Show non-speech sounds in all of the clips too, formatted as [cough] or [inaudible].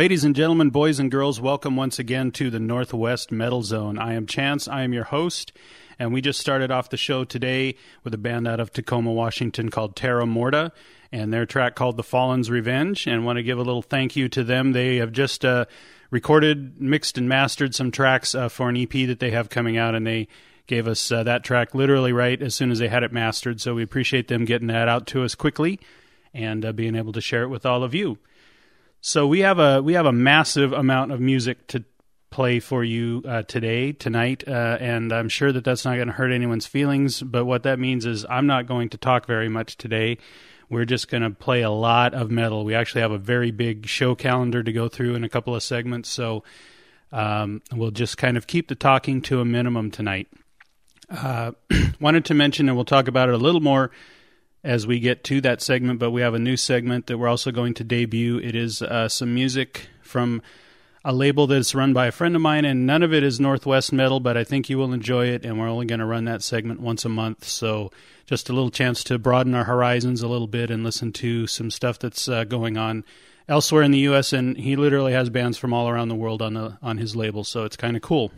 Ladies and gentlemen, boys and girls, welcome once again to the Northwest Metal Zone. I am Chance, I am your host, and we just started off the show today with a band out of Tacoma, Washington called Terra Morta and their track called The Fallen's Revenge. And want to give a little thank you to them. They have just uh, recorded, mixed, and mastered some tracks uh, for an EP that they have coming out, and they gave us uh, that track literally right as soon as they had it mastered. So we appreciate them getting that out to us quickly and uh, being able to share it with all of you. So we have a we have a massive amount of music to play for you uh, today, tonight, uh, and I'm sure that that's not going to hurt anyone's feelings. But what that means is I'm not going to talk very much today. We're just going to play a lot of metal. We actually have a very big show calendar to go through in a couple of segments, so um, we'll just kind of keep the talking to a minimum tonight. Uh, [clears throat] wanted to mention, and we'll talk about it a little more as we get to that segment, but we have a new segment that we're also going to debut. It is uh, some music from a label that's run by a friend of mine, and none of it is Northwest Metal, but I think you will enjoy it, and we're only going to run that segment once a month. So just a little chance to broaden our horizons a little bit and listen to some stuff that's uh, going on elsewhere in the U.S., and he literally has bands from all around the world on, the, on his label, so it's kind of cool.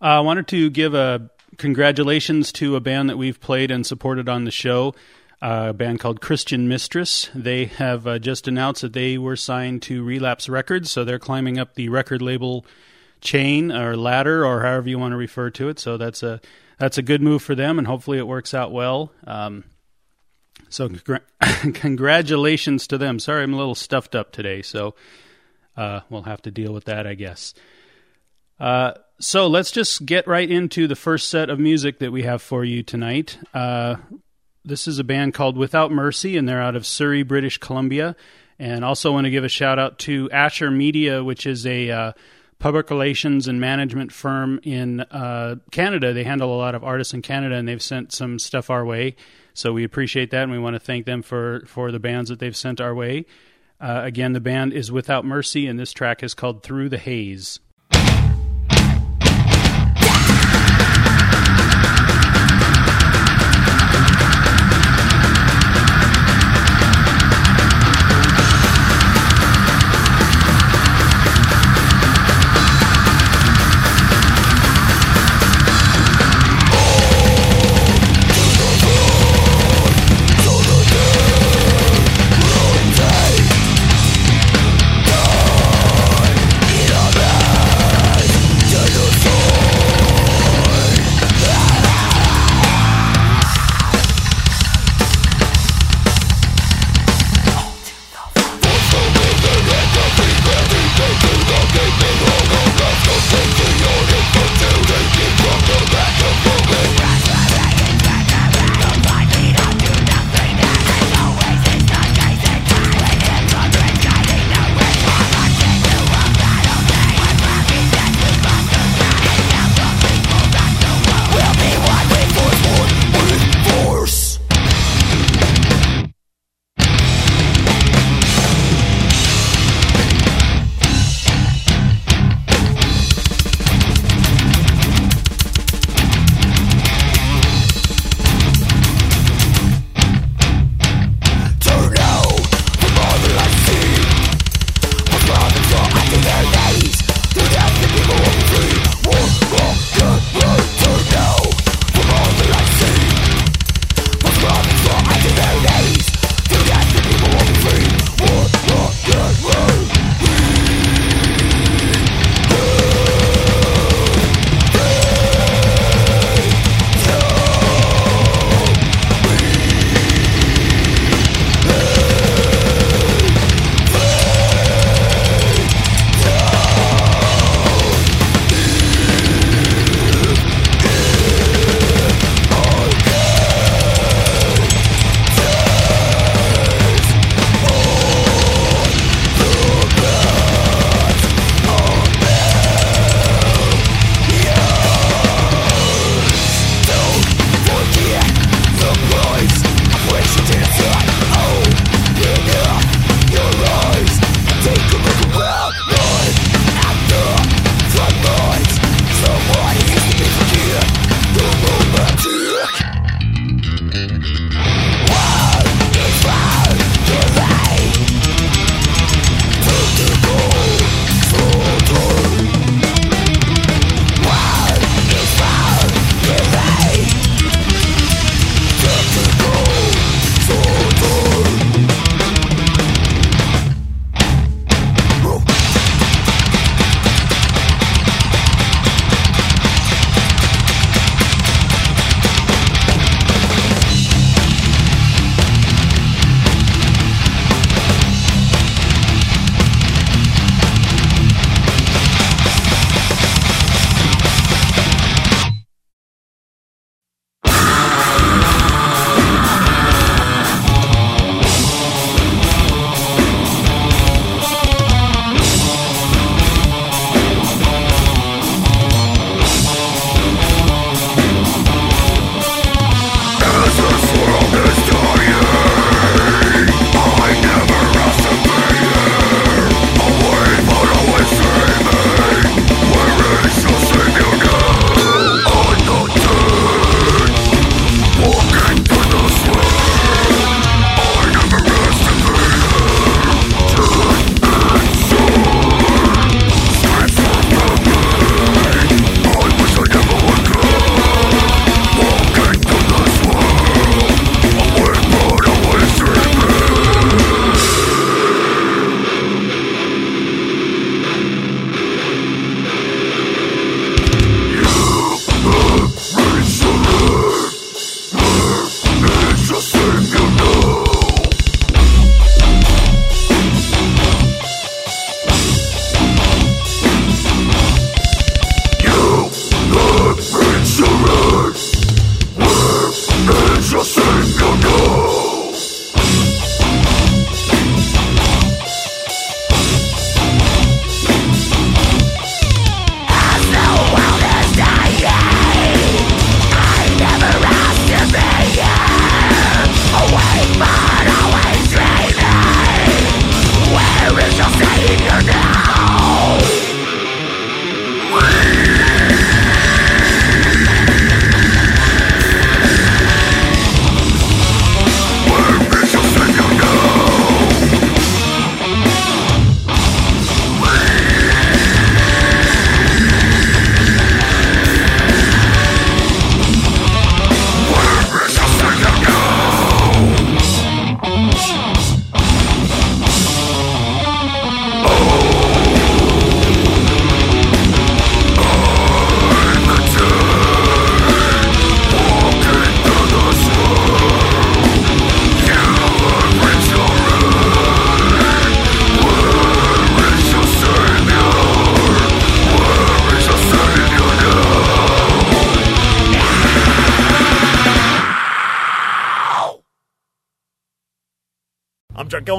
Uh, I wanted to give a congratulations to a band that we've played and supported on the show, uh, a band called Christian Mistress. They have uh, just announced that they were signed to Relapse Records, so they're climbing up the record label chain or ladder or however you want to refer to it. So that's a that's a good move for them, and hopefully it works out well. Um, so [laughs] congratulations to them. Sorry, I'm a little stuffed up today, so uh, we'll have to deal with that, I guess. Uh, so let's just get right into the first set of music that we have for you tonight. Uh, this is a band called Without Mercy, and they're out of Surrey, British Columbia. And also want to give a shout out to Asher Media, which is a uh, public relations and management firm in uh, Canada. They handle a lot of artists in Canada, and they've sent some stuff our way. So we appreciate that, and we want to thank them for for the bands that they've sent our way. Uh, again, the band is Without Mercy, and this track is called Through the Haze.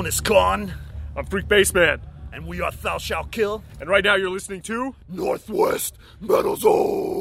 Dragonis Khan. I'm Freak Bassman. And we are Thou Shalt Kill. And right now you're listening to Northwest Metal Zone.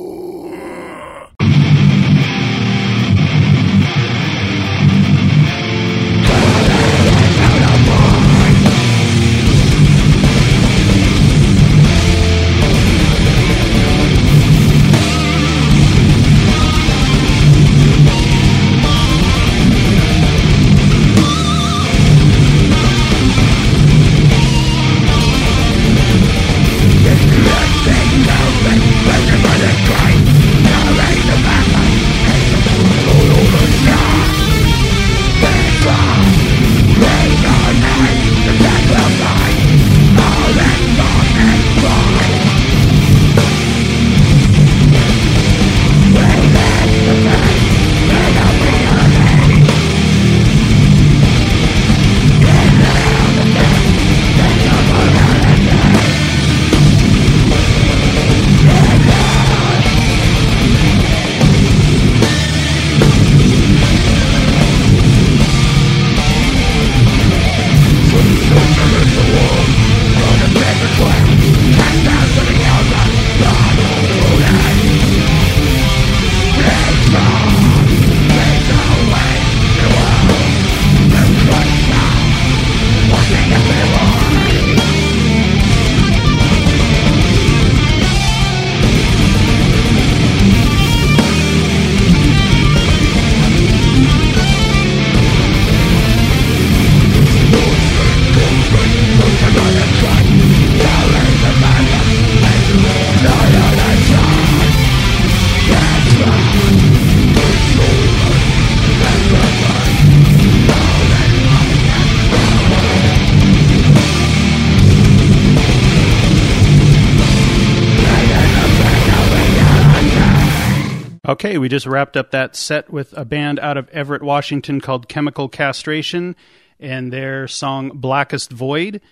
Okay, we just wrapped up that set with a band out of Everett, Washington called Chemical Castration and their song Blackest Void.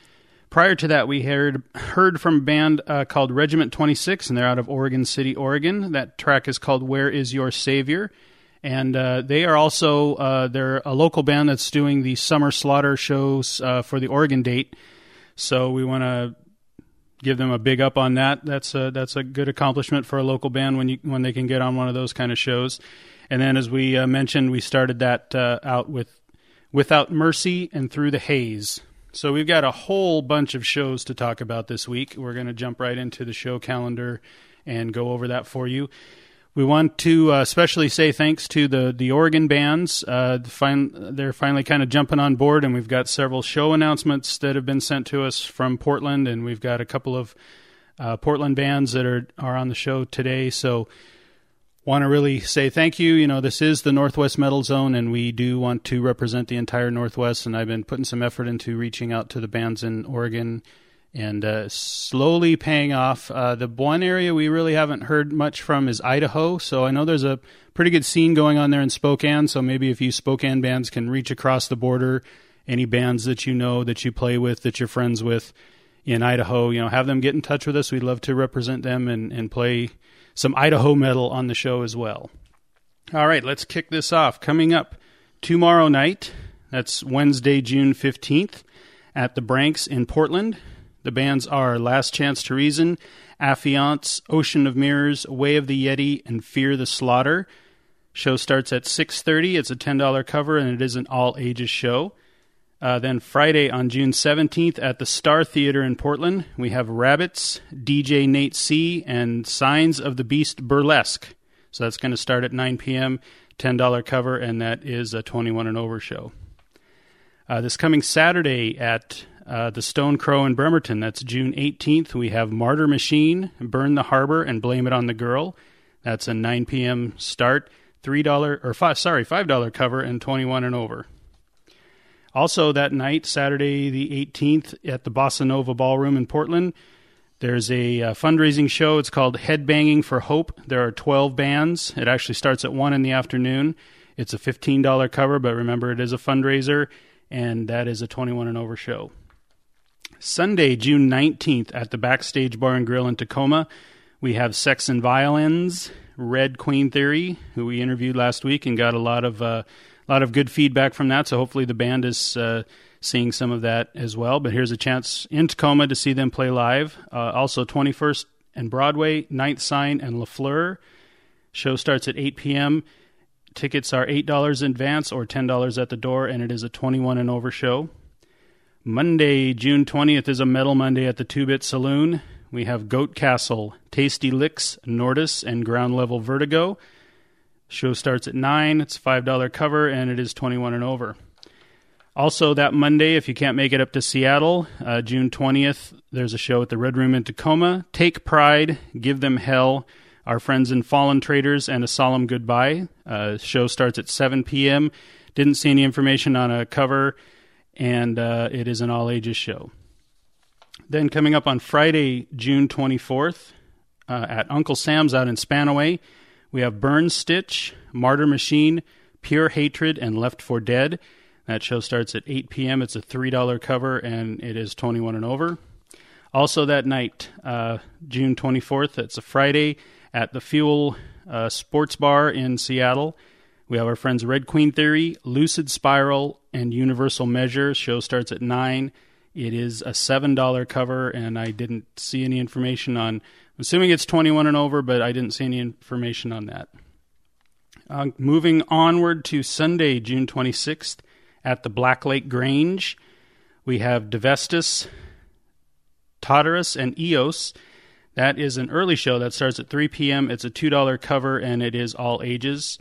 Prior to that, we heard heard from a band uh, called Regiment 26, and they're out of Oregon City, Oregon. That track is called Where Is Your Savior? And uh, they are also uh, they're a local band that's doing the summer slaughter shows uh, for the Oregon date. So we want to give them a big up on that. That's a that's a good accomplishment for a local band when you when they can get on one of those kind of shows. And then, as we uh, mentioned, we started that uh, out with Without Mercy and Through the Haze. So we've got a whole bunch of shows to talk about this week. We're going to jump right into the show calendar and go over that for you. We want to uh, especially say thanks to the the Oregon bands. Uh, they're finally kind of jumping on board, and we've got several show announcements that have been sent to us from Portland, and we've got a couple of uh, Portland bands that are are on the show today. So, want to really say thank you. You know, this is the Northwest Metal Zone, and we do want to represent the entire Northwest. And I've been putting some effort into reaching out to the bands in Oregon and uh, slowly paying off. Uh, the one area we really haven't heard much from is Idaho. So I know there's a pretty good scene going on there in Spokane. So maybe if you Spokane bands can reach across the border, any bands that you know that you play with, that you're friends with in Idaho, you know, have them get in touch with us. We'd love to represent them and, and play some Idaho metal on the show as well. All right, let's kick this off. Coming up tomorrow night, that's Wednesday, June 15th, at the Branx in Portland. The bands are Last Chance to Reason, Affiance, Ocean of Mirrors, Way of the Yeti, and Fear the Slaughter. Show starts at 6:30. It's a $10 cover and it is an all ages show. Uh, then Friday on June 17th at the Star Theater in Portland, we have Rabbits, DJ Nate C, and Signs of the Beast Burlesque. So that's going to start at 9 p.m. $10 cover, and that is a 21 and over show. Uh, this coming Saturday at uh, the Stone Crow in Bremerton. That's June 18th. We have Martyr Machine, Burn the Harbor, and Blame It on the Girl. That's a 9 p.m. start. Three dollar or five sorry five dollar cover and 21 and over. Also that night, Saturday the 18th, at the Bossa Nova Ballroom in Portland, there's a uh, fundraising show. It's called Headbanging for Hope. There are 12 bands. It actually starts at 1 in the afternoon. It's a $15 cover, but remember it is a fundraiser, and that is a 21 and over show. Sunday, June 19th, at the Backstage Bar and Grill in Tacoma, we have Sex and Violins, Red Queen Theory, who we interviewed last week and got a lot of uh, a lot of good feedback from that. So hopefully the band is uh, seeing some of that as well. But here's a chance in Tacoma to see them play live. Uh, also, 21st and Broadway, Ninth Sign, and LaFleur. Show starts at 8 p.m. Tickets are $8 in advance or $10 at the door, and it is a 21 and over show. Monday, June 20th is a Metal Monday at the Two Bit Saloon. We have Goat Castle, Tasty Licks, Nordis, and Ground Level Vertigo. Show starts at 9. It's $5 cover, and it is 21 and over. Also, that Monday, if you can't make it up to Seattle, uh, June 20th, there's a show at the Red Room in Tacoma. Take Pride, Give Them Hell, Our Friends and Fallen Traders, and A Solemn Goodbye. Uh, show starts at 7 p.m. Didn't see any information on a cover, and uh, it is an all ages show. Then coming up on Friday, June 24th, uh, at Uncle Sam's out in Spanaway, we have Burn Stitch, Martyr Machine, Pure Hatred, and Left for Dead. That show starts at 8 p.m. It's a $3 cover and it is 21 and over. Also, that night, uh, June 24th, it's a Friday at the Fuel uh, Sports Bar in Seattle. We have our friends Red Queen Theory, Lucid Spiral, and Universal Measure. Show starts at 9. It is a $7 cover, and I didn't see any information on. I'm assuming it's 21 and over, but I didn't see any information on that. Uh, moving onward to Sunday, June 26th, at the Black Lake Grange. We have Devestus, Tartarus, and Eos. That is an early show that starts at 3 p.m. It's a $2 cover and it is all ages.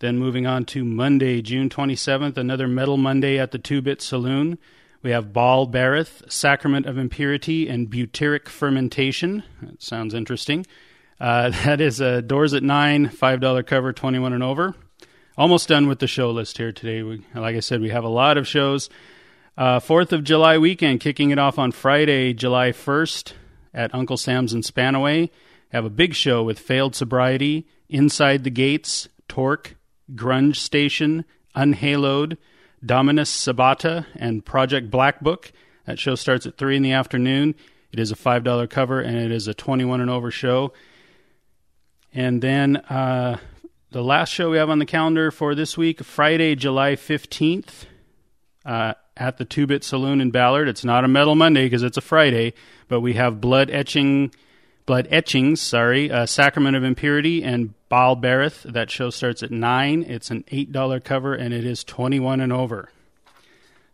Then moving on to Monday, June 27th, another Metal Monday at the Two Bit Saloon. We have Baal Berith, Sacrament of Impurity, and Butyric Fermentation. That sounds interesting. Uh, [laughs] that is uh, doors at 9, $5 cover, 21 and over almost done with the show list here today. We, like I said, we have a lot of shows. Uh, Fourth of July weekend, kicking it off on Friday, July 1st at Uncle Sam's in Spanaway. Have a big show with Failed Sobriety, Inside the Gates, Torque, Grunge Station, Unhaloed, Dominus Sabata, and Project Black Book. That show starts at 3 in the afternoon. It is a $5 cover and it is a 21 and over show. And then uh, the last show we have on the calendar for this week, Friday, July 15th, uh, at the Two Bit Saloon in Ballard. It's not a Metal Monday because it's a Friday, but we have Blood Etching, Blood Etchings, sorry, uh, Sacrament of Impurity, and Baal Berith. That show starts at 9. It's an $8 cover, and it is 21 and over.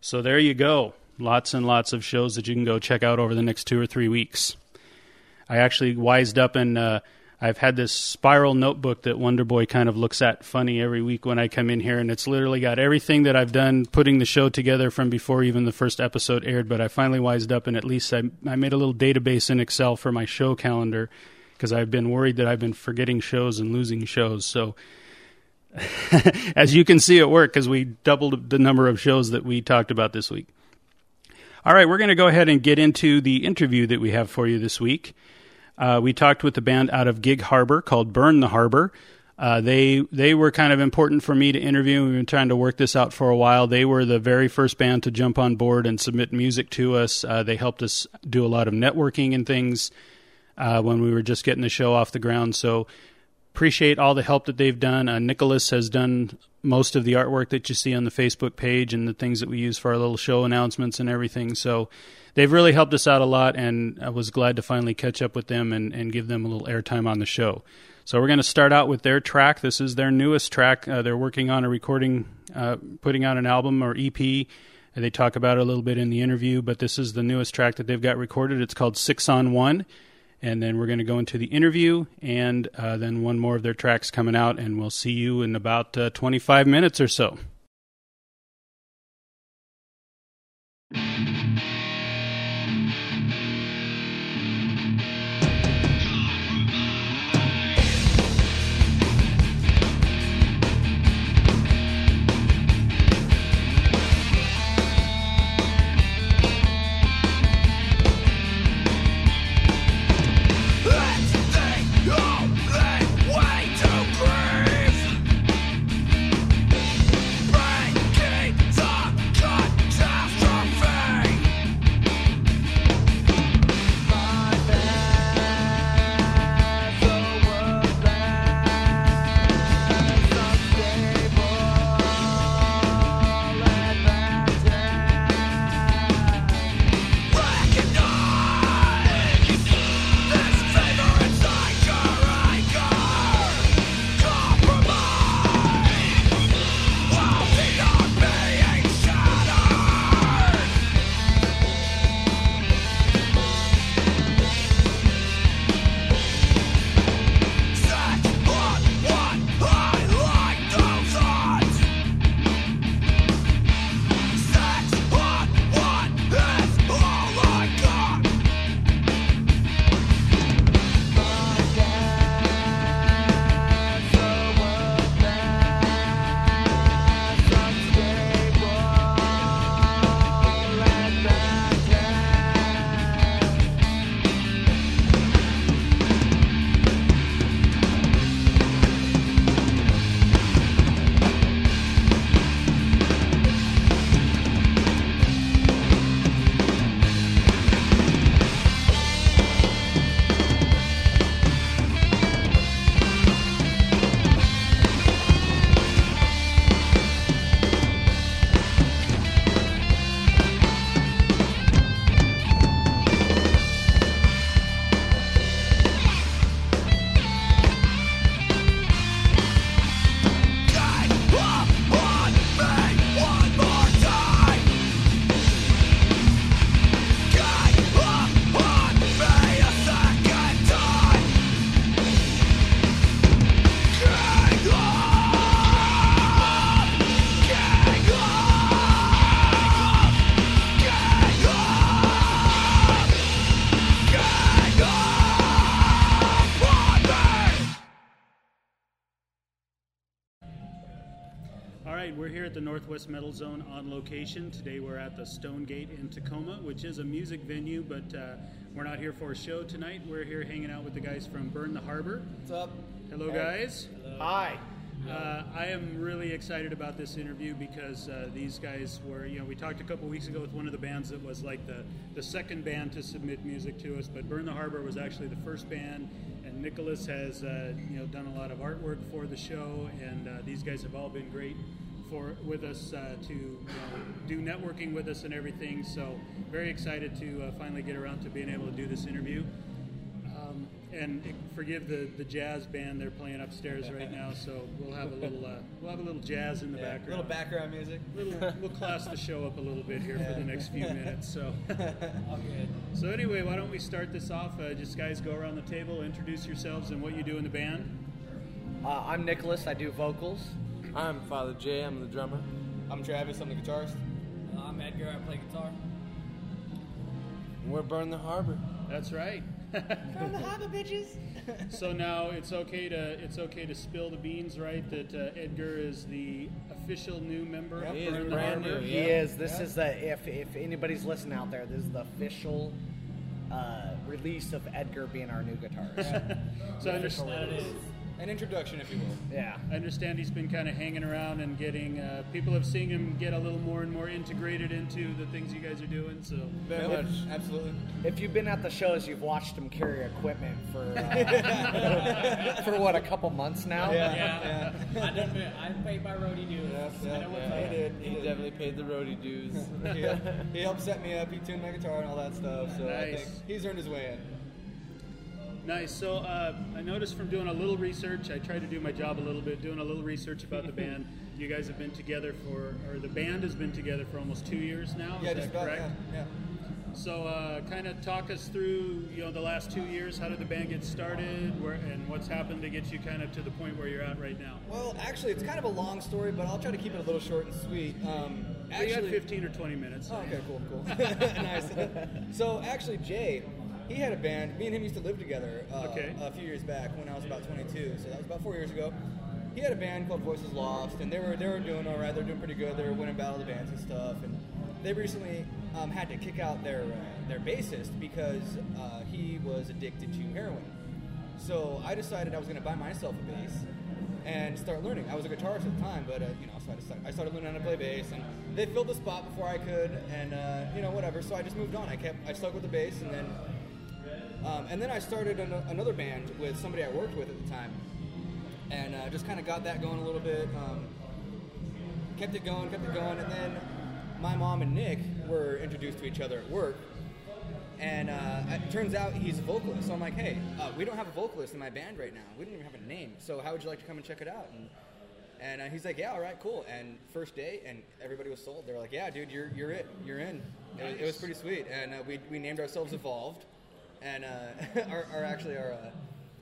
So there you go. Lots and lots of shows that you can go check out over the next two or three weeks. I actually wised up and uh, I've had this spiral notebook that Wonder Boy kind of looks at funny every week when I come in here, and it's literally got everything that I've done putting the show together from before even the first episode aired. But I finally wised up, and at least I, I made a little database in Excel for my show calendar because I've been worried that I've been forgetting shows and losing shows. So, [laughs] as you can see it worked because we doubled the number of shows that we talked about this week. All right, we're going to go ahead and get into the interview that we have for you this week. Uh, we talked with the band out of Gig Harbor called Burn the Harbor. Uh, they they were kind of important for me to interview. We've been trying to work this out for a while. They were the very first band to jump on board and submit music to us. Uh, they helped us do a lot of networking and things uh, when we were just getting the show off the ground. So appreciate all the help that they've done. Uh, Nicholas has done most of the artwork that you see on the Facebook page and the things that we use for our little show announcements and everything. So they've really helped us out a lot, and I was glad to finally catch up with them and, and give them a little airtime on the show. So we're going to start out with their track. This is their newest track. Uh, they're working on a recording, uh, putting out an album or EP. And they talk about it a little bit in the interview, but this is the newest track that they've got recorded. It's called Six on One. And then we're going to go into the interview and uh, then one more of their tracks coming out. And we'll see you in about uh, 25 minutes or so. Metal Zone on location. Today we're at the Stone Gate in Tacoma, which is a music venue, but uh, we're not here for a show tonight. We're here hanging out with the guys from Burn the Harbor. What's up? Hello, guys. Hi. Uh, I am really excited about this interview because uh, these guys were, you know, we talked a couple weeks ago with one of the bands that was like the, the second band to submit music to us, but Burn the Harbor was actually the first band, and Nicholas has, uh, you know, done a lot of artwork for the show, and uh, these guys have all been great for with us uh, to you know, do networking with us and everything. So very excited to uh, finally get around to being able to do this interview. Um, and forgive the, the jazz band they're playing upstairs right now. So we'll have a little uh, we'll have a little jazz in the Yeah, background. A little background music. Little, we'll class the show up a little bit here for the next few minutes. So, [laughs] All good. so anyway, why don't we start this off? Uh, just guys, go around the table, introduce yourselves and what you do in the band. Uh, I'm Nicholas. I do vocals. I'm Father Jay. I'm the drummer. I'm Travis. I'm the guitarist. I'm Edgar. I play guitar. We're Burn the Harbor. That's right. [laughs] From the harbor, bitches. So now it's okay to it's okay to spill the beans, right? That uh, Edgar is the official new member Yep. of He is Burn the brand Harbor. new, He is. This is the if if anybody's listening out there, this is the official uh, release of Edgar being our new guitarist. [laughs] So I understand. That it is. An introduction, if you will. yeah. I understand he's been kind of hanging around and getting. Uh, people have seen him get a little more and more integrated into the things you guys are doing. So Very Yep, much. Absolutely. If you've been at the shows, you've watched him carry equipment for [laughs] uh, for what a couple months now. Yeah. I done. I paid my roadie dues. Yes, I know what's yeah, up. he did. He definitely paid the roadie dues. [laughs] he, he helped set me up. He tuned my guitar and all that stuff. So I think he's earned his way in. Nice. So uh, I noticed from doing a little research, I try to do my job a little bit, doing a little research about the band. [laughs] You guys have been together for, or the band has been together for almost two years now. Yeah, is that about. correct? Yeah, yeah. So, uh, kind of talk us through, you know, the last two years. How did the band get started, where, and what's happened to get you kind of to the point where you're at right now? Well, actually, it's kind of a long story, but I'll try to keep it a little short and sweet. Um, Well, you had actually, 15 or 20 minutes. Oh, okay, cool, cool. [laughs] [laughs] nice. so actually, Jay, he had a band. Me and him used to live together uh, Okay. a few years back when I was about 22. So that was about four years ago. He had a band called Voices Lost, and they were they were doing all right. They're doing pretty good. They were winning battle of the bands and stuff. And they recently um, had to kick out their uh, their bassist because uh, he was addicted to heroin. So I decided I was going to buy myself a bass and start learning. I was a guitarist at the time, but uh, you know, so I, decided, I started learning how to play bass, and they filled the spot before I could, and uh, you know, whatever. So I just moved on. I kept, I stuck with the bass, and then, um, and then I started an, another band with somebody I worked with at the time, and uh, just kind of got that going a little bit. Um, kept it going, kept it going, and then my mom and Nick were introduced to each other at work, and uh, it turns out he's a vocalist. So I'm like, hey, uh, we don't have a vocalist in my band right now. We don't even have a name. So how would you like to come and check it out? And, and uh, he's like, yeah, all right, cool. And first day, and everybody was sold. They were like, yeah, dude, you're you're it. You're in. It, was, it was pretty sweet. And uh, we, we named ourselves Evolved, and uh, [laughs] our, our actually our uh,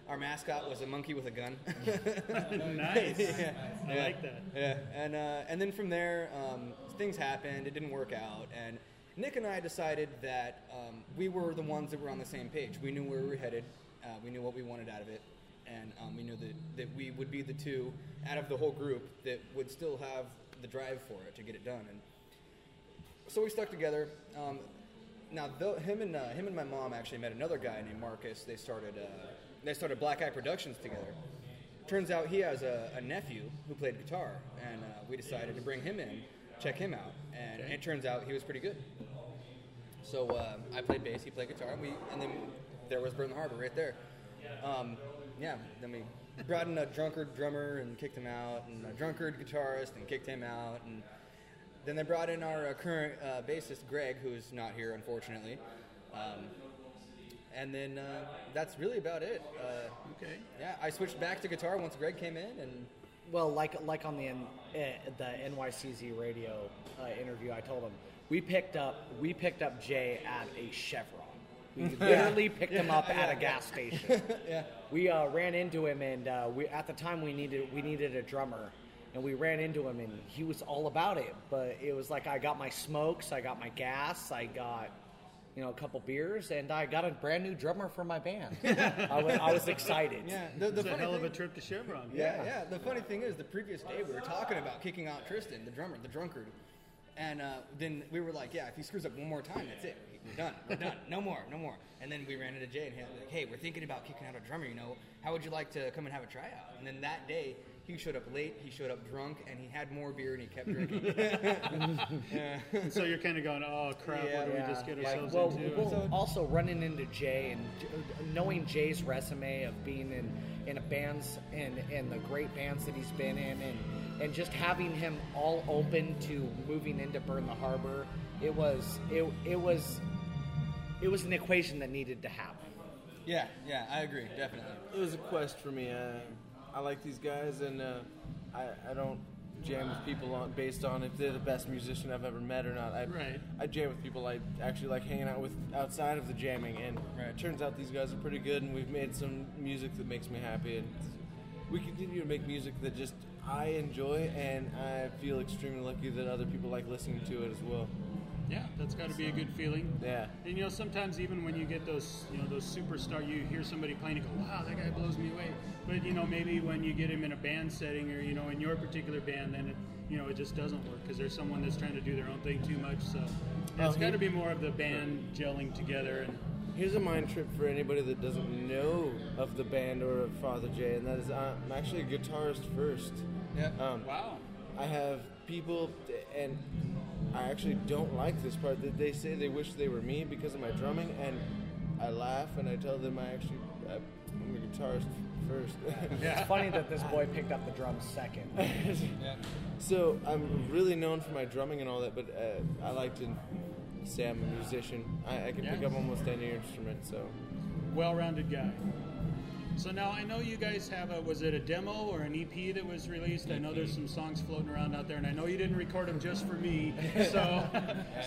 our mascot was a monkey with a gun. [laughs] [laughs] nice. yeah. I Yeah. like that. Yeah, and uh, and then from there, um, things happened. It didn't work out, and Nick and I decided that um, we were the ones that were on the same page. We knew where we were headed. Uh, we knew what we wanted out of it, and um, we knew that that we would be the two out of the whole group that would still have the drive for it to get it done. And so we stuck together. Now, though, him and uh, him and my mom actually met another guy named Marcus. They started uh, they started Black Eye Productions together. Turns out he has a, a nephew who played guitar, and uh, we decided to bring him in, check him out, and it turns out he was pretty good. So uh, I played bass, he played guitar, and we and then there was Burn the Harbor right there. Um, yeah, then we brought in a drunkard drummer and kicked him out, and a drunkard guitarist and kicked him out, and then they brought in our uh, current uh, bassist Greg, who's not here unfortunately. Um, and then uh, that's really about it. Uh, Okay. yeah, I switched back to guitar once Greg came in, and Well, like like on the N, eh, the NYCZ radio uh, interview, I told him we picked up we picked up Jay at a Chevron. We [laughs] literally picked him up at a gas station. [laughs] yeah, We uh, ran into him, and uh, we at the time we needed we needed a drummer, and we ran into him, and he was all about it. But it was like I got my smokes, I got my gas, I got you know, a couple beers, and I got a brand new drummer for my band. [laughs] I, was, I was excited. Yeah, the, the It's a funny hell of a trip to Chevron. Yeah, yeah. The funny thing is, the previous day we were talking about kicking out Tristan, the drummer, the drunkard, and uh, then we were like, "Yeah, if he screws up one more time, that's it. We're done. We're done. No more. No more." And then we ran into Jay and he was like, "Hey, we're thinking about kicking out a drummer. You know, how would you like to come and have a tryout?" And then that day. He showed up late. He showed up drunk, and he had more beer, and he kept drinking. [laughs] yeah. And so you're kind of going, oh crap, Yeah. what do we just get like, ourselves well, into? well, also running into Jay and knowing Jay's resume of being in in a bands and and the great bands that he's been in and and just having him all open to moving into Burn the Harbor, it was it it was it was an equation that needed to happen. yeah, yeah, I agree, definitely. It was a quest for me. Uh, I like these guys, and uh, I, I don't jam with people on based on if they're the best musician I've ever met or not. I, Right. I jam with people I actually like hanging out with outside of the jamming, and Right. it turns out these guys are pretty good, and we've made some music that makes me happy, and we continue to make music that just I enjoy, and I feel extremely lucky that other people like listening to it as well. Yeah, that's got to be a good feeling. Yeah. And you know, sometimes even when you get those, you know, those superstar, you hear somebody playing and go, "Wow, that guy blows me away." But you know, maybe when you get him in a band setting, or you know, in your particular band, then it, you know, it just doesn't work because there's someone that's trying to do their own thing too much. So it's got to be more of the band gelling together. And Here's a mind trip for anybody that doesn't know of the band or of Father Jay, and that is I'm actually a guitarist first. Yeah. Um, wow, I have people, and I actually don't like this part. That they say they wish they were me because of my drumming, and I laugh and I tell them I actually I'm a guitarist first. It's [laughs] funny that this boy picked up the drums second. [laughs] so I'm really known for my drumming and all that, but uh, I like to say I'm a musician. I, I can pick up almost any instrument. So well-rounded guy. So now I know you guys have a was it a demo or an EP that was released? I know there's some songs floating around out there, and I know you didn't record them just for me. [laughs] So,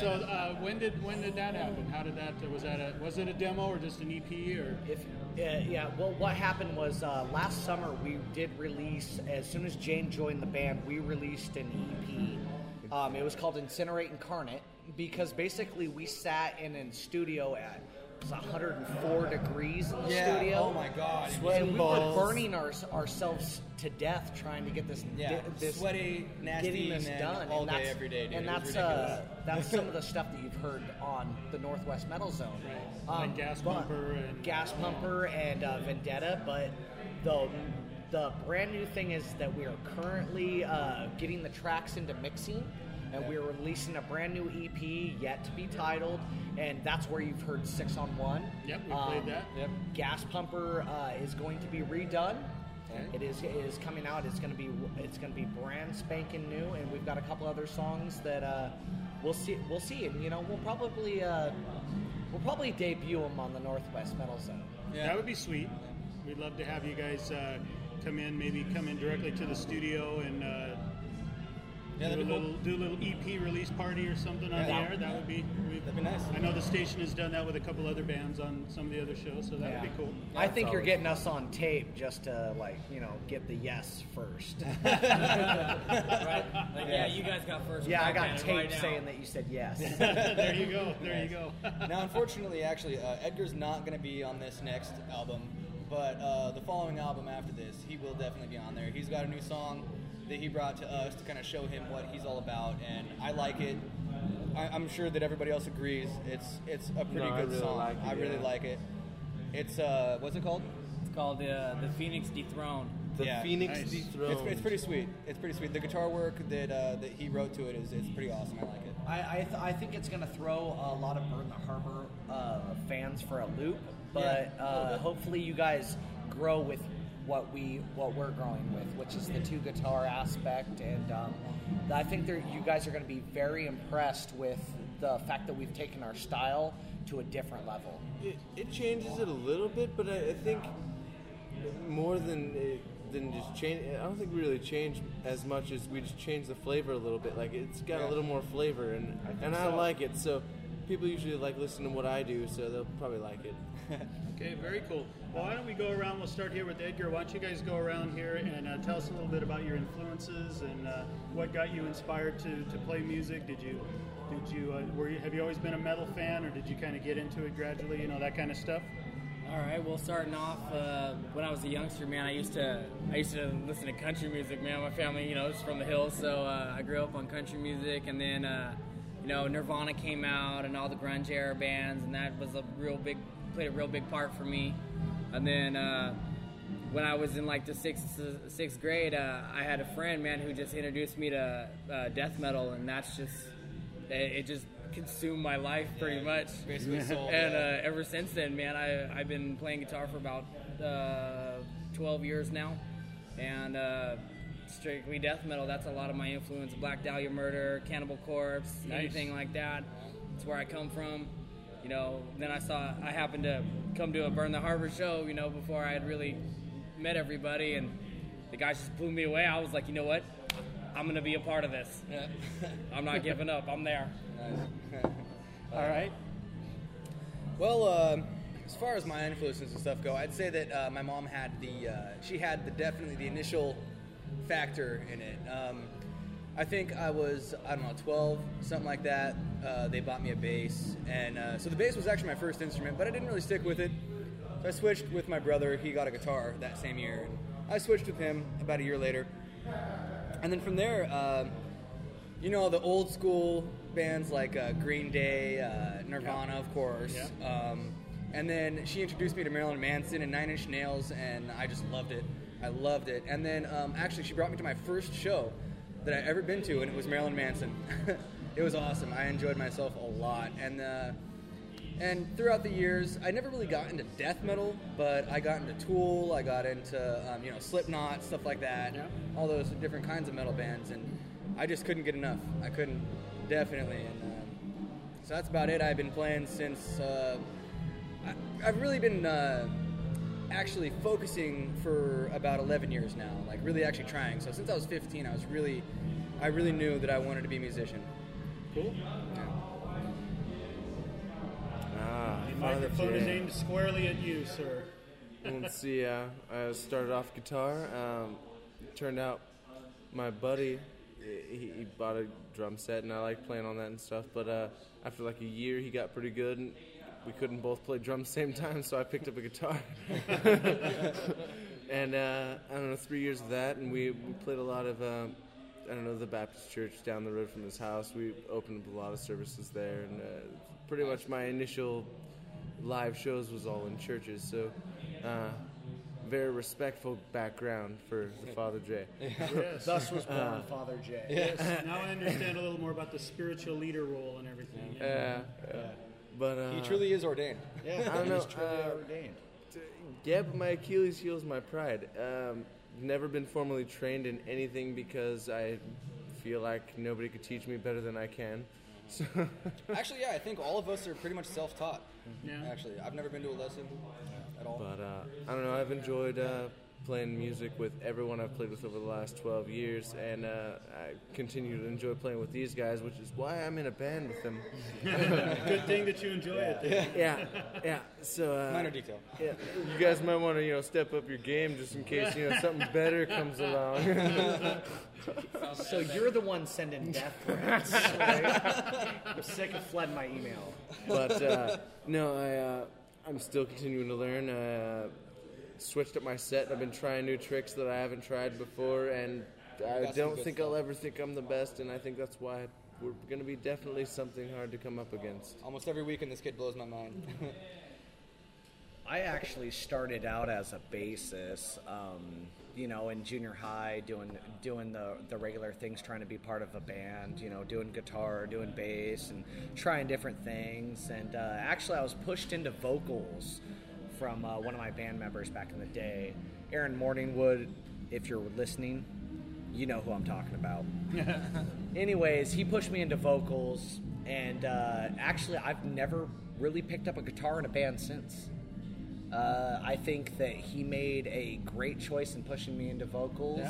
so uh, when did when did that happen? How did that was that a was it a demo or just an EP or? If uh, yeah, well, what happened was uh, last summer we did release. As soon as Jane joined the band, we released an EP. Um, it was called Incinerate Incarnate because basically we sat in a studio at it was 104 degrees in the Yeah, studio. oh my God. And we balls. were burning our, ourselves to death trying to get this, Yeah, di- this sweaty, nasty getting this done all and day, that's, every day, dude. And that's uh, that's some of the [laughs] stuff that you've heard on the Northwest Metal Zone. Like Gas Pumper and- Gas Pumper and uh, Vendetta, but the the brand new thing is that we are currently uh, getting the tracks into mixing. And we're releasing a brand new EP yet to be titled, and that's where you've heard Six on One. Yep, we played that. Yep. Gas Pumper uh, is going to be redone. It is it is coming out. It's going to be it's going to be brand spanking new, and we've got a couple other songs that uh, we'll see we'll see, and you know we'll probably uh, we'll probably debut them on the Northwest Metal Zone. That would be sweet. We'd love to have you guys uh, come in, maybe come in directly to the studio and uh, Yeah, do, a that'd cool. little, do a little EP release party or something on Yeah. the air. That would be we- That'd be nice. I know the station has done that with a couple other bands on some of the other shows, so that would be cool. I think you're getting us on tape just to like you know get the yes first. [laughs] Right? Like, yeah, you guys got first. yeah, I got tape right saying that you said yes. [laughs] there you go. There you go. [laughs] now, unfortunately, actually, uh, Edgar's not going to be on this next album, but uh, the following album after this, he will definitely be on there. He's got a new song that he brought to us to kind of show him what he's all about, and I like it. I, I'm sure that everybody else agrees. It's it's a pretty No, I good really song. like it, I really yeah. like it. It's uh, what's it called? It's called uh, the Phoenix Dethroned. the Yeah. Phoenix Nice. dethroned. It's, it's pretty sweet. It's pretty sweet. The guitar work that uh, that he wrote to it is it's pretty awesome. I like it. I I, th- I think it's going to throw a lot of Burn the Harbor uh, fans for a loop, but Yeah, a uh, hopefully you guys grow with what we what we're growing with, which is the two guitar aspect, and um, I think there, you guys are going to be very impressed with the fact that we've taken our style to a different level. It, it changes it a little bit, but I, I think more than uh, than just change. I don't think we really changed as much as we just changed the flavor a little bit. Like it's got Yeah. a little more flavor, and and I like it. So people usually like listen to what I do, so they'll probably like it. [laughs] Okay, very cool. Well, why don't we go around? We'll start here with Edgar. Why don't you guys go around here and uh, tell us a little bit about your influences and uh, what got you inspired to, to play music? Did you did you uh, were you have you always been a metal fan, or did you kind of get into it gradually? You know that kind of stuff. All right. Well, starting off uh, when I was a youngster, man, I used to I used to listen to country music. Man, my family, you know, is from the hills, so uh, I grew up on country music, and then uh, you know Nirvana came out and all the grunge era bands, and that was a real big played a real big part for me. And then uh, when I was in like the sixth sixth grade, uh, I had a friend, man, who just introduced me to uh, death metal, and that's just it, it just consumed my life pretty much. Basically [laughs] and uh, ever since then, man, I I've been playing guitar for about uh, 12 years now, and strictly death metal. That's a lot of my influence. Black Dahlia Murder, Cannibal Corpse, Nice. anything like that. It's where I come from. You know, then I saw I happened to come to a Burn the Harbor show. You know, before I had really met everybody, and the guys just blew me away. I was like, you know what? I'm gonna be a part of this. I'm not giving up. I'm there. [laughs] All right. Well, uh, as far as my influences and stuff go, I'd say that uh, my mom had the uh, she had the definitely the initial factor in it. Um, I think I was I don't know 12, something like that. Uh, they bought me a bass, and uh, so the bass was actually my first instrument, but I didn't really stick with it. So I switched with my brother. He got a guitar that same year, and I switched with him about a year later. And then from there, um, you know, the old school bands like uh, Green Day, uh, Nirvana, of course. Um, and then she introduced me to Marilyn Manson and Nine Inch Nails, and I just loved it. I loved it. And then um, actually, she brought me to my first show that I ever been to, and it was Marilyn Manson. [laughs] it was awesome. I enjoyed myself a lot. And uh, and throughout the years, I never really got into death metal, but I got into Tool, I got into um, you know Slipknot, stuff like that, all those different kinds of metal bands, and I just couldn't get enough. I couldn't, definitely. And um, so that's about it. I've been playing since. Uh, I, I've really been uh, actually focusing for about 11 years now, like really actually trying. So since I was 15, I was really, I really knew that I wanted to be a musician. Cool. Ah, The microphone is aimed squarely at you, sir. Let's see. Uh, I started off guitar. Um, turned out my buddy he, he bought a drum set and I like playing on that and stuff. But uh, after like a year, he got pretty good and we couldn't both play drums at the same time, so I picked up a guitar. [laughs] and uh, I don't know, three years of that, and we, we played a lot of. Uh, I don't know the Baptist church down the road from his house. We opened up a lot of services there, and uh, pretty much my initial live shows was all in churches. So, uh, very respectful background for the [laughs] Father Jay. Yes. Thus was born Father Jay. yes. Now I understand a little more about the spiritual leader role and everything. Yeah, yeah. But uh, He truly is ordained. Yeah, I don't know, he's truly uh, ordained. Yeah, but my Achilles heel is my pride. Um, never been formally trained in anything because I feel like nobody could teach me better than I can. [laughs] So, Actually, yeah, I think all of us are pretty much self-taught. Yeah. Actually, I've never been to a lesson at all. but uh, I don't know. I've enjoyed uh, playing music with everyone I've played with over the last 12 years, and uh, I continue to enjoy playing with these guys, which is why I'm in a band with them. [laughs] Good thing that you enjoy it. then. yeah, yeah. So uh, Minor detail. Yeah, you guys might want to you know step up your game just in case you know something better comes along. [laughs] So you're the one sending death threats, right? I'm sick of flooding my email. but uh, no, I uh, I'm still continuing to learn. Uh, switched up my set. I've been trying new tricks that I haven't tried before, and I Got some don't think stuff. I'll ever think I'm the best. And I think that's why we're going to be definitely something hard to come up against. Almost every weekend, this kid blows my mind. [laughs] I actually started out as a bassist, um, you know, in junior high, doing doing the the regular things, trying to be part of a band, you know, doing guitar, doing bass, and trying different things. And uh, actually, I was pushed into vocals from uh, one of my band members back in the day, Aaron Morningwood. If you're listening, you know who I'm talking about. [laughs] Anyways, he pushed me into vocals, and uh, actually, I've never really picked up a guitar in a band since. Uh, I think that he made a great choice in pushing me into vocals.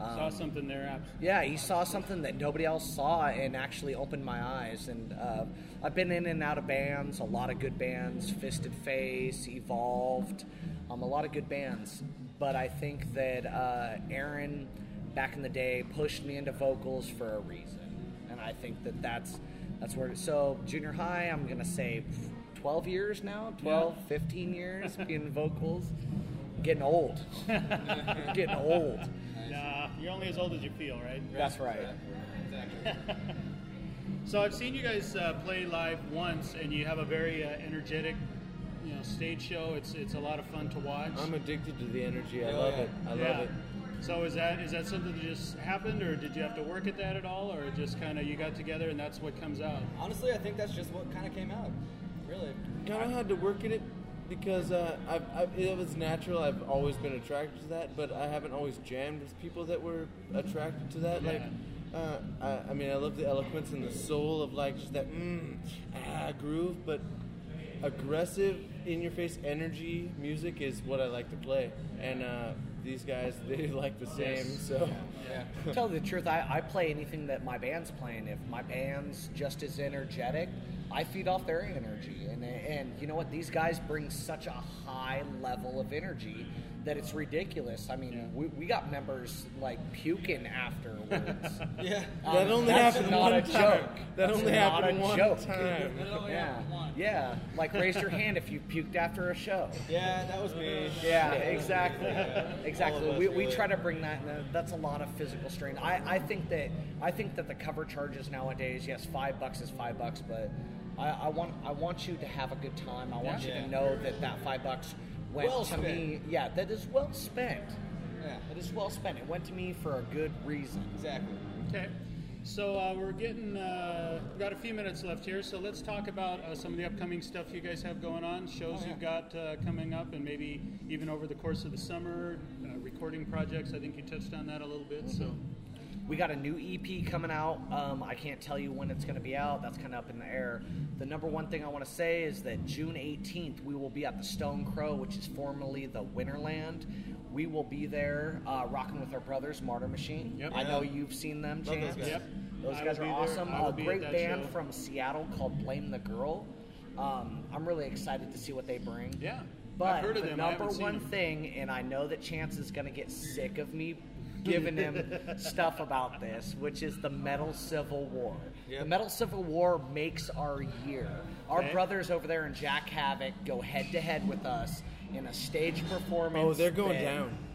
Saw something there, abs- Yeah, he saw something that nobody else saw and actually opened my eyes. And uh, I've been in and out of bands, a lot of good bands, Fisted Face, Evolved, um, a lot of good bands. But I think that uh, Aaron, back in the day, pushed me into vocals for a reason, and I think that that's that's where. So junior high, I'm gonna say 12 years now, 12, 15 years [laughs] being vocals. Getting old. [laughs] Getting old. Nah, you're only as old as you feel, right? That's right. [laughs] So I've seen you guys uh, play live once, and you have a very uh, energetic, you know, stage show. It's it's a lot of fun to watch. I'm addicted to the energy. I Oh, love it. I Yeah. love it. So is that is that something that just happened, or did you have to work at that at all, or just kind of you got together and that's what comes out? Honestly, I think that's just what kind of came out. Really. Kind of had to work at it because uh, I've, I've, it was natural. I've always been attracted to that, but I haven't always jammed with people that were attracted to that. Like, uh, I, I mean, I love the eloquence and the soul of like just that mm, ah, groove, but aggressive, in-your-face energy music is what I like to play, and uh, these guys [laughs] they like the same. So Yeah. tell you the truth, I, I play anything that my band's playing. If my band's just as energetic, I feed off their energy. And, and you know what? These guys bring such a high level of energy that it's ridiculous. I mean, we, we got members like puking afterwards. [laughs] Yeah. that Um, only that's happened not one a time. joke. That That's only not happened a one joke. time. Yeah, yeah. Like raise your hand if you puked after a show. [laughs] Yeah, that was me. Yeah, exactly, All of exactly. us, We, we try to bring that. and That's a lot of physical strain. I, I think that I think that the cover charges nowadays, yes, five bucks is five bucks, but I, I want I want you to have a good time. I want you to know that that five bucks went Well to spent. me. Yeah, that is well spent. Yeah. It is well spent. It went to me for a good reason. Exactly. Okay. So uh, we're getting uh, we've got a few minutes left here. So let's talk about uh, some of the upcoming stuff you guys have going on, shows Oh, yeah. you've got uh, coming up, and maybe even over the course of the summer, uh, recording projects. I think you touched on that a little bit. So We got a new EP coming out. Um, I can't tell you when it's going to be out. That's kind of up in the air. The number one thing I want to say is that June 18th, we will be at the Stone Crow, which is formerly the Winterland. We will be there uh, rocking with our brothers, Martyr Machine. Yep. I know you've seen them, Love those guys. Yep. Those guys are awesome. A great band show. from Seattle called Blame the Girl. Um, I'm really excited to see what they bring. yeah, But I've heard of the them. Number one thing, and I know that Chance is going to get sick of me giving him [laughs] stuff about this, which is the Metal Civil War. Yep. The Metal Civil War makes our year. Our Okay. brothers over there in Jack Havoc go head to head with us in a stage performance. Oh, they're going down. [laughs]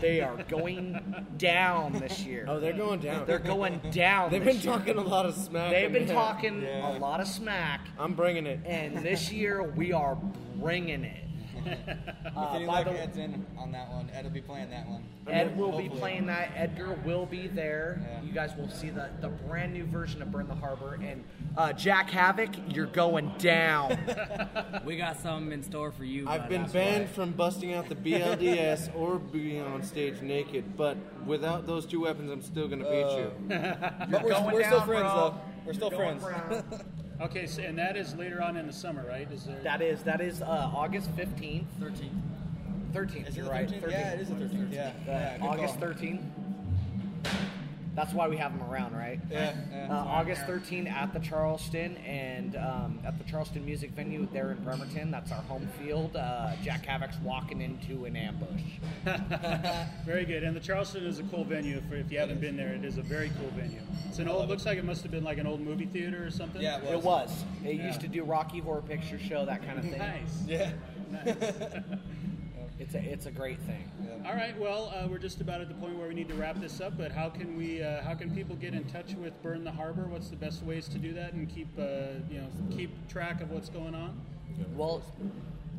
They are going down this year. Oh, they're going down. They're going [laughs] down. They've been year. talking a lot of smack. They've been talking Yeah. a lot of smack, I'm bringing it. and this year we are bringing it. Uh, if any by luck, the- Ed's in on that one. Ed will be playing that one. Ed will be playing that. Edgar will be there. Yeah. You guys will see the, the brand new version of Burn the Harbor. And uh, Jack Havoc, you're going down. [laughs] We got something in store for you. I've been banned right. from busting out the BLDS [laughs] or being on stage naked, but without those two weapons, I'm still gonna beat you. [laughs] But we're, going we're still friends, bro. though. We're still You're going friends. Brown. Okay, so, and that is later on in the summer, right? Is there? that is that is uh, August 15th. thirteenth, 13th, Is it you're right. 13th? 13th. Yeah, it is the 13th. Yeah. Uh, yeah August call. 13th. That's why we have them around, right? Yeah. yeah. Uh, August 13 at the Charleston and um, at the Charleston Music Venue there in Bremerton. That's our home field. Uh, Jack Havoc's walking into an ambush. [laughs] Very good. And the Charleston is a cool venue. For if you haven't been there, it is a very cool venue. It's an old. It Looks like it must have been like an old movie theater or something. yeah, it was. It was. It used to do Rocky Horror Picture Show, that kind of thing. Nice. Yeah. [laughs] [laughs] It's a it's a great thing. All right. Well, uh, we're just about at the point where we need to wrap this up. But how can we? Uh, how can people get in touch with Burn the Harbor? What's the best ways to do that and keep uh, you know keep track of what's going on? Well,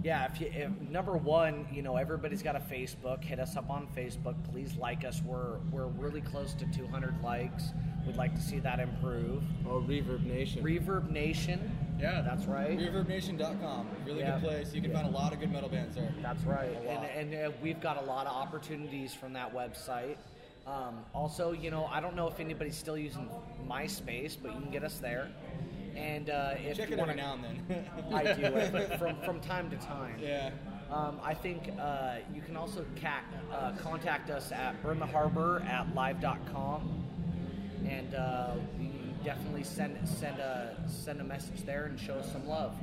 yeah. If you if, number one, you know everybody's got a Facebook. Hit us up on Facebook. Please like us. We're we're really close to 200 likes. We'd like to see that improve. Oh, ReverbNation. Reverb Nation. Yeah. That's right. ReverbNation.com. Really Yeah. good place. You can Yeah. find a lot of good metal bands there. That's right. And, and uh, we've got a lot of opportunities from that website. Um, also, you know, I don't know if anybody's still using MySpace, but you can get us there. And uh, if Check you it want every now and then. [laughs] I do it [laughs] from from time to time. yeah. Um, I think uh, you can also ca- uh, contact us at burntheharbor at live.com. And uh, we definitely send send a send a message there and show some love.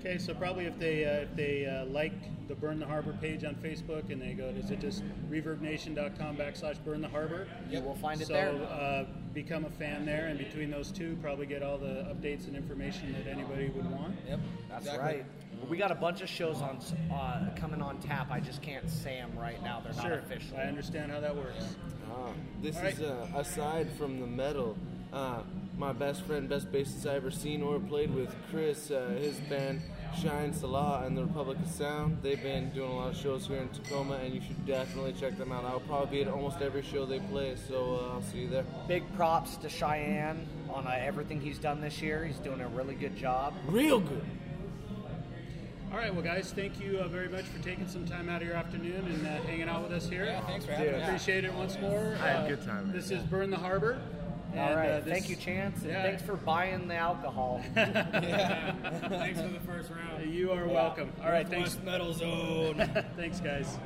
Okay, so probably if they uh, if they uh, like the Burn the Harbor page on Facebook and they go, is it just reverbnation.com backslash Burn the Harbor? You will find it so, there. uh, become a fan there, and between those two, probably get all the updates and information that anybody would want. Yep. That's exactly. right. We got a bunch of shows on uh, coming on tap. I just can't say them right now. They're Sure, not official. I understand how that works. Ah, this All right. is uh, aside from the metal. Uh, my best friend, best bassist I ever seen or played with, Chris, uh, his band Shine Salah and the Republic of Sound. They've been doing a lot of shows here in Tacoma, and you should definitely check them out. I'll probably be at almost every show they play, so uh, I'll see you there. Big props to Cheyenne on uh, everything he's done this year. He's doing a really good job. Real good. All right, well, guys, thank you uh, very much for taking some time out of your afternoon and uh, hanging out with us here. Yeah, thanks for having us. Appreciate it once more. I had a Uh, good time, man. This is Burn the Harbor. All and, right. uh, this- Thank you, Chance. And Yeah. thanks for buying the alcohol. [laughs] Thanks for the first round. You are welcome. All right, thanks. Metal Zone. [laughs] Thanks, guys.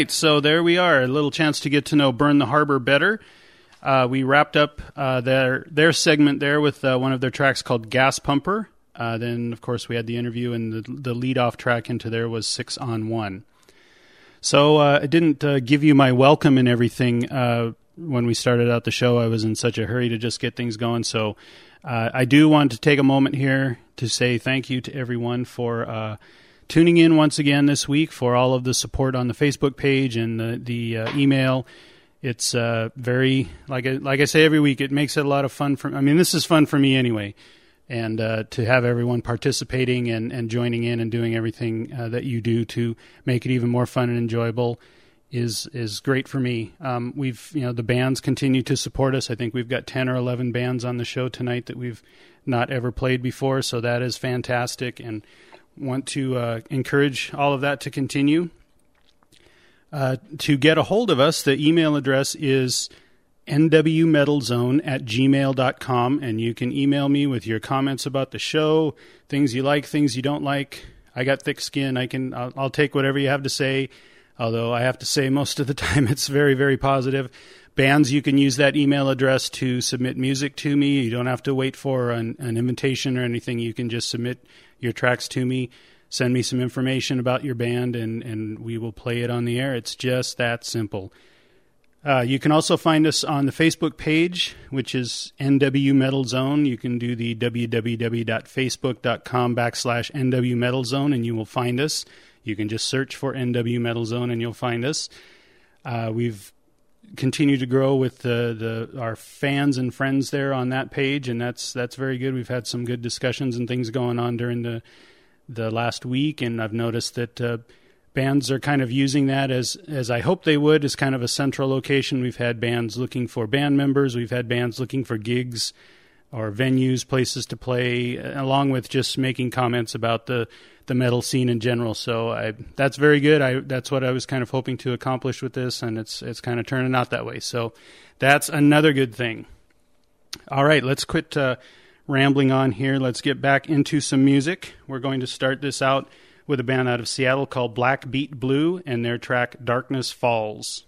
Right, so there we are. A little chance to get to know Burn the Harbor better. Uh, we wrapped up uh, their their segment there with uh, one of their tracks called Gas Pumper. Uh, then, of course, we had the interview, and the, the lead off track into there was Six on One. So uh, I didn't uh, give you my welcome and everything when we started out the show. I was in such a hurry to just get things going. So I do want to take a moment here to say thank you to everyone for tuning in once again this week, for all of the support on the Facebook page and the, the uh, email. It's very like I, like I say every week. It makes it a lot of fun for. I mean, this is fun for me anyway and uh, to have everyone participating and, and joining in and doing everything uh, that you do to make it even more fun and enjoyable is is great for me. Um, we've you know the bands continue to support us. I think we've got ten or eleven bands on the show tonight that we've not ever played before, so that is fantastic, and want to uh, encourage all of that to continue. Uh, to get a hold of us, the email address is nwmetalzone at gmail.com and you can email me with your comments about the show things you like things you don't like. I got thick skin. I can I'll, I'll, take whatever you have to say although i have to say most of the [laughs] time it's very very positive. Bands you can use that email address to submit music to me. You don't have to wait for an, an invitation or anything. You can just submit your tracks to me send me some information about your band and, and we will play it on the air it's just that simple uh, you can also find us on the Facebook page, which is NW Metal Zone. You can do the www.facebook.com backslash NW Metal Zone and you will find us. You can just search for NW Metal Zone and you'll find us. Uh, we've continued to grow with the, the our fans and friends there on that page, and that's that's very good. We've had some good discussions and things going on during the the last week, and I've noticed that uh, bands are kind of using that as as I hope they would as kind of a central location. We've had bands looking for band members, we've had bands looking for gigs or venues, places to play, along with just making comments about the the metal scene in general. So I that's very good. I that's what I was kind of hoping to accomplish with this, and it's it's kind of turning out that way. So that's another good thing. All right, let's quit uh, rambling on here. Let's get back into some music. We're going to start this out with a band out of Seattle called Black Beat Blue and their track Darkness Falls.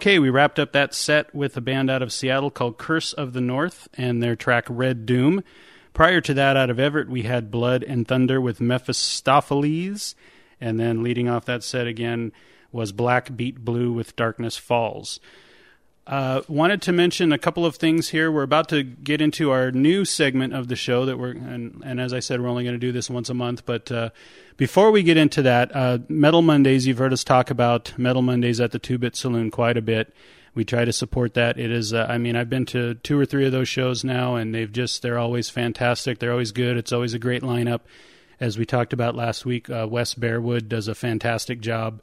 Okay, we wrapped up that set with a band out of Seattle called Curse of the North and their track Red Doom. Prior to that, out of Everett, we had Blood and Thunder with Mephistopheles. And then leading off that set again was Black Beat Blue with Darkness Falls. Uh, wanted to mention a couple of things here. We're about to get into our new segment of the show that we're, and, and as I said, we're only going to do this once a month. But uh, before we get into that, uh, Metal Mondays, you've heard us talk about Metal Mondays at the Two Bit Saloon quite a bit. We try to support that. It is, uh, I mean, I've been to two or three of those shows now, and they've just, they're always fantastic. They're always good. It's always a great lineup. As we talked about last week, uh, Wes Bearwood does a fantastic job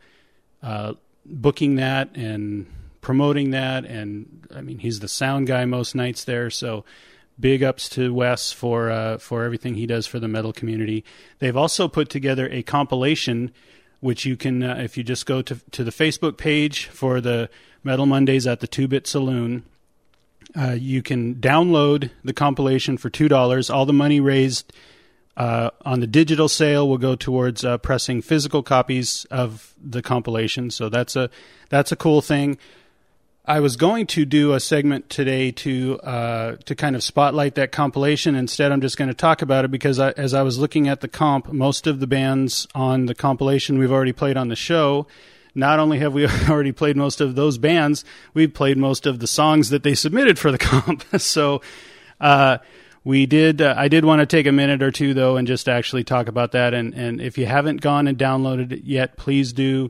uh, booking that and promoting that. And I mean, he's the sound guy most nights there. So big ups to Wes for uh, for everything he does for the metal community. They've also put together a compilation, which you can, uh, if you just go to to the Facebook page for the Metal Mondays at the Two Bit Saloon. Uh, you can download the compilation for two dollars. All the money raised uh, on the digital sale will go towards uh, pressing physical copies of the compilation. So that's a that's a cool thing. I was going to do a segment today to uh, to kind of spotlight that compilation. Instead, I'm just going to talk about it because I, as I was looking at the comp, most of the bands on the compilation we've already played on the show. Not only have we [laughs] already played most of those bands, we've played most of the songs that they submitted for the comp. [laughs] so uh, we did. Uh, I did want to take a minute or two though, and just actually talk about that. And and if you haven't gone and downloaded it yet, please do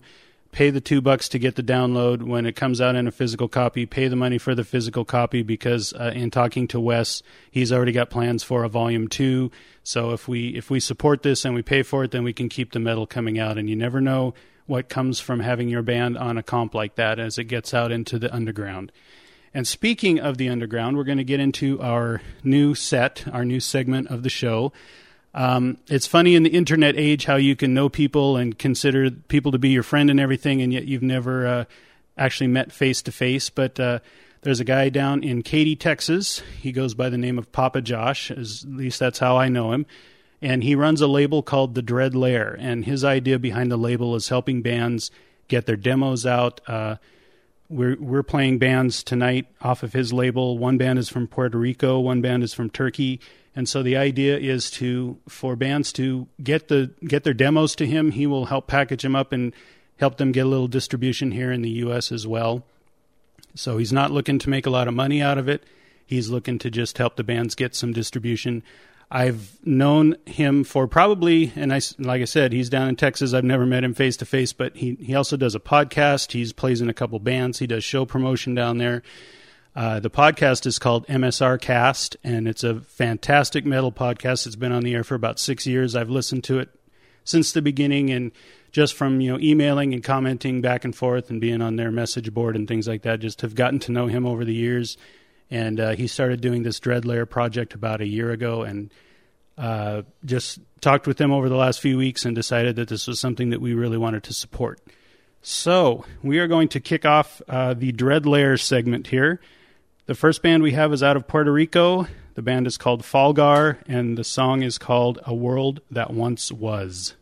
pay the two bucks to get the download when it comes out in a physical copy. Pay the money for the physical copy because uh, in talking to Wes, he's already got plans for a volume two. So if we if we support this and we pay for it, then we can keep the metal coming out. And you never know what comes from having your band on a comp like that as it gets out into the underground. And speaking of the underground, we're going to get into our new set, our new segment of the show. Um, it's funny in the internet age how you can know people and consider people to be your friend and everything, and yet you've never uh, actually met face to face. But uh, there's a guy down in Katy, Texas. He goes by the name of Papa Josh, as, at least that's how I know him. And he runs a label called The Dread Lair. And his idea behind the label is helping bands get their demos out. Uh, we're we're playing bands tonight off of his label. One band is from Puerto Rico, one band is from Turkey, and so the idea is to for bands to get the get their demos to him. He will help package them up and help them get a little distribution here in the U.S. as well. So he's not looking to make a lot of money out of it. He's looking to just help the bands get some distribution. I've known him for probably, and I like I said, he's down in Texas. I've never met him face to face, but he he also does a podcast. He's plays in a couple bands. He does show promotion down there. Uh, the podcast is called MSR Cast, and it's a fantastic metal podcast. It's been on the air for about six years. I've listened to it since the beginning, and just from you know emailing and commenting back and forth and being on their message board and things like that, just have gotten to know him over the years and uh, he started doing this dread lair project about a year ago and uh, just talked with them over the last few weeks and decided that this was something that we really wanted to support so we are going to kick off uh, the dread lair segment here the first band we have is out of puerto rico. The band is called falgar and the song is called a world that once was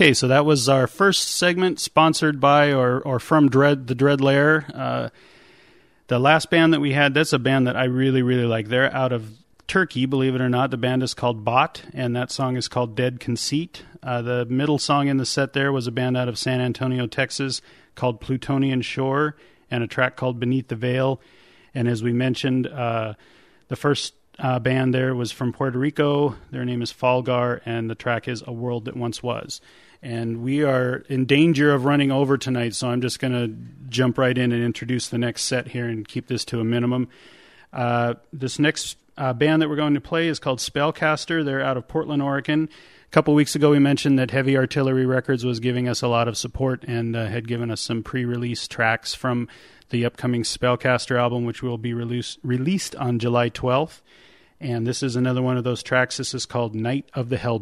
Okay, so that was our first segment, sponsored by or or from Dread the Dread Lair. Uh, the last band that we had, that's a band that I really really like. They're out of Turkey, believe it or not. The band is called Bot, and that song is called Dead Conceit. Uh, the middle song in the set there was a band out of San Antonio, Texas, called Plutonian Shore, and a track called Beneath the Veil. And as we mentioned, uh, the first uh, band there was from Puerto Rico. Their name is Falgar, and the track is A World That Once Was. And we are in danger of running over tonight, so I'm just going to jump right in and introduce the next set here and keep this to a minimum. Uh, this next uh, band that we're going to play is called Spellcaster. They're out of Portland, Oregon. A couple weeks ago, we mentioned that Heavy Artillery Records was giving us a lot of support and uh, had given us some pre release tracks from the upcoming Spellcaster album, which will be release, released on July 12th. And this is another one of those tracks. This is called Night of the Hell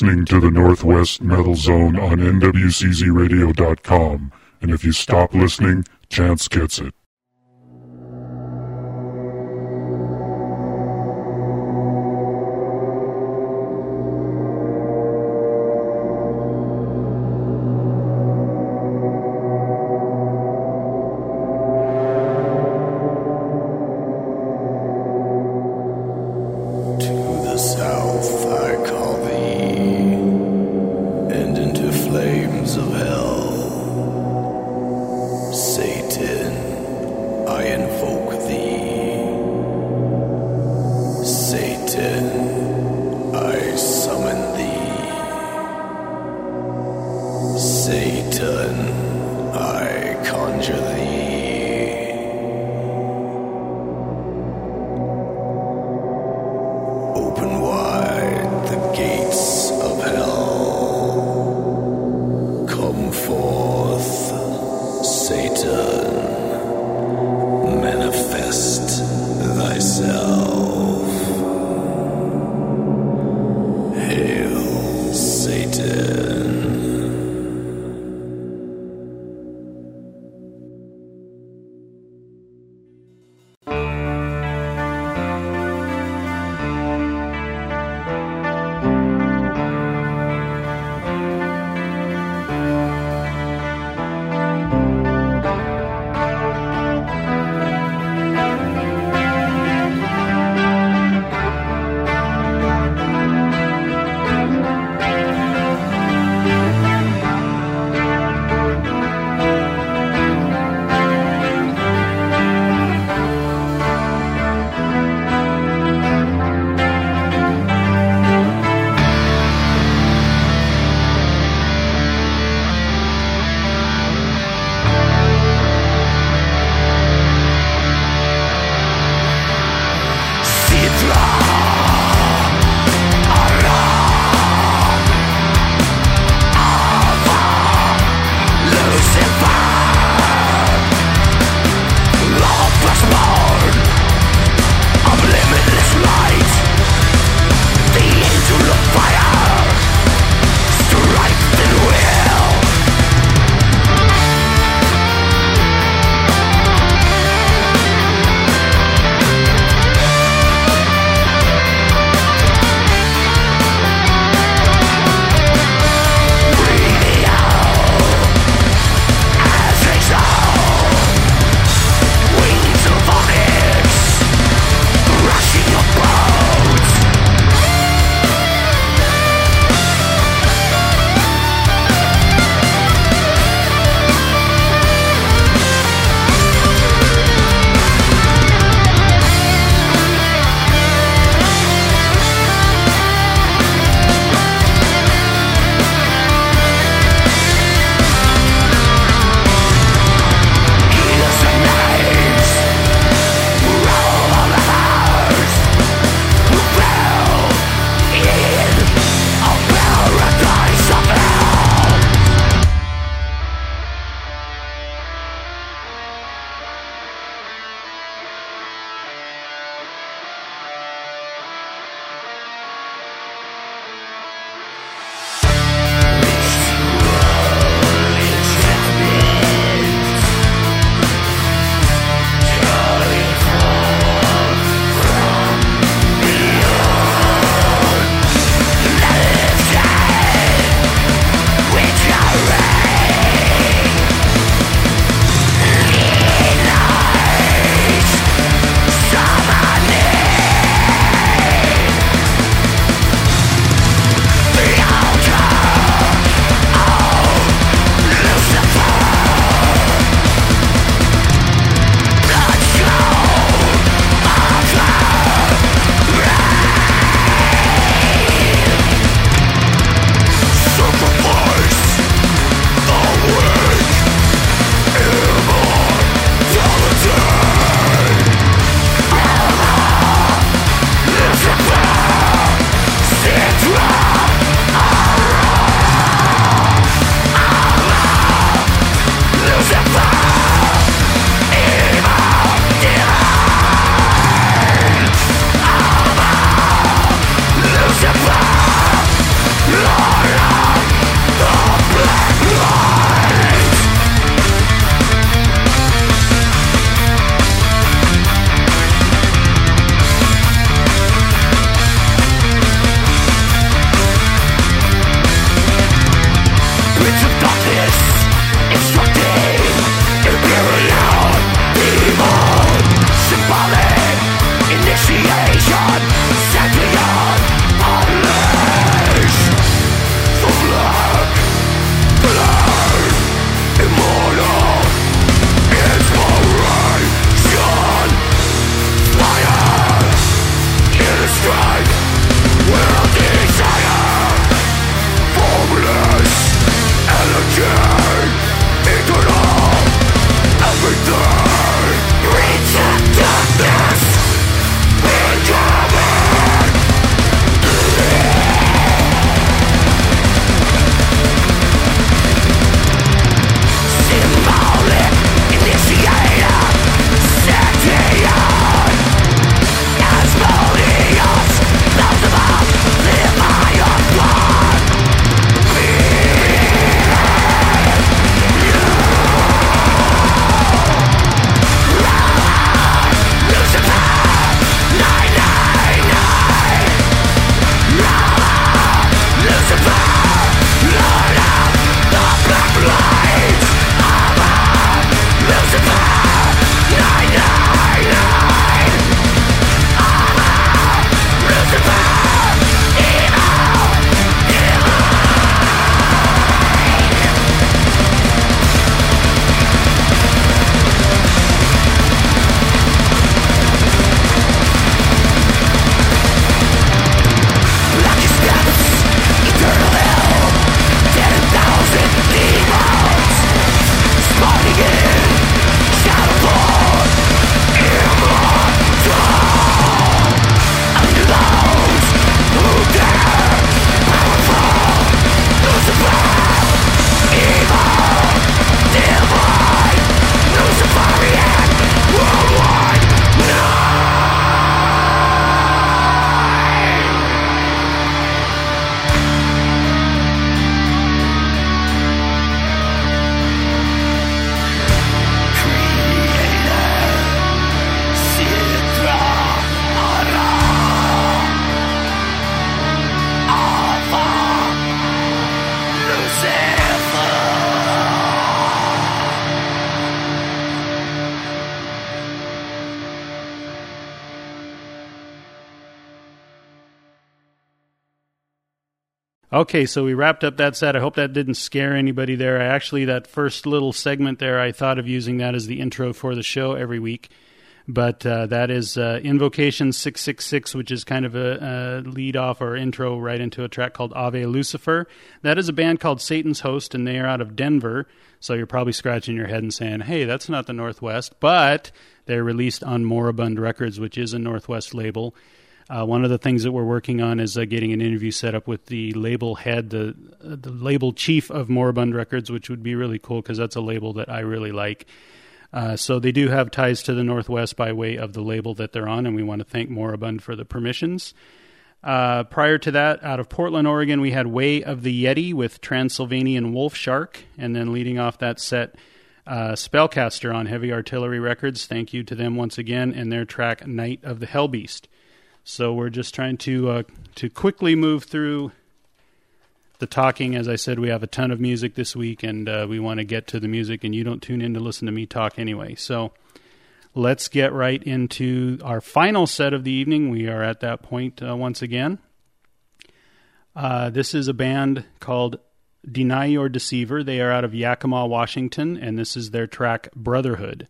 listening to the Northwest Metal Zone on NWCZRadio.com, and if you stop listening, Chance gets it. Okay, so we wrapped up that set. I hope that didn't scare anybody there. I actually, that first little segment there, I thought of using that as the intro for the show every week. But uh, that is uh, Invocation 666, which is kind of a, a lead off or intro right into a track called Ave Lucifer. That is a band called Satan's Host, and they are out of Denver. So you're probably scratching your head and saying, hey, that's not the Northwest. But they're released on Moribund Records, which is a Northwest label. Uh, one of the things that we're working on is uh, getting an interview set up with the label head, the uh, the label chief of Moribund Records, which would be really cool because that's a label that I really like. Uh, so they do have ties to the Northwest by way of the label that they're on, and we want to thank Moribund for the permissions. Uh, prior to that, out of Portland, Oregon, we had Way of the Yeti with Transylvanian Wolf Shark, and then leading off that set, uh, Spellcaster on Heavy Artillery Records. Thank you to them once again, and their track Night of the Hellbeast. So we're just trying to uh, to quickly move through the talking. As I said, we have a ton of music this week, and uh, we want to get to the music. And you don't tune in to listen to me talk anyway. So let's get right into our final set of the evening. We are at that point uh, once again. Uh, this is a band called Deny Your Deceiver. They are out of Yakima, Washington, and this is their track Brotherhood.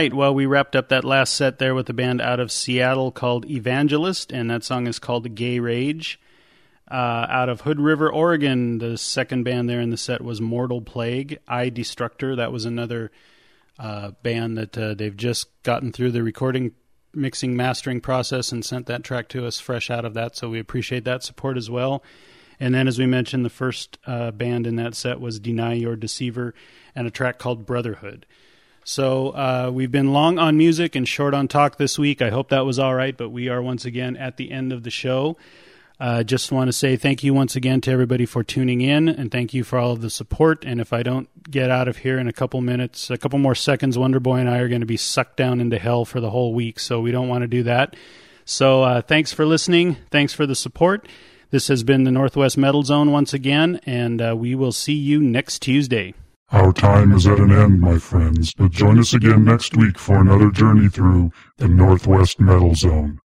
Right. Well, we wrapped up that last set there with a band out of Seattle called Evangelist, and that song is called Gay Rage. Uh, out of Hood River, Oregon, the second band there in the set was Mortal Plague, I Destructor. That was another uh, band that uh, they've just gotten through the recording, mixing, mastering process and sent that track to us fresh out of that. So we appreciate that support as well. And then, as we mentioned, the first uh, band in that set was Deny Your Deceiver and a track called Brotherhood. So uh, we've been long on music and short on talk this week. I hope that was all right, but we are once again at the end of the show. Uh, just want to say thank you once again to everybody for tuning in, and thank you for all of the support. And if I don't get out of here in a couple minutes, a couple more seconds, Wonder Boy and I are going to be sucked down into hell for the whole week. So we don't want to do that. So uh, thanks for listening. Thanks for the support. This has been the Northwest Metal Zone once again, and uh, we will see you next Tuesday. Our time is at an end, my friends, but join us again next week for another journey through the Northwest Metal Zone.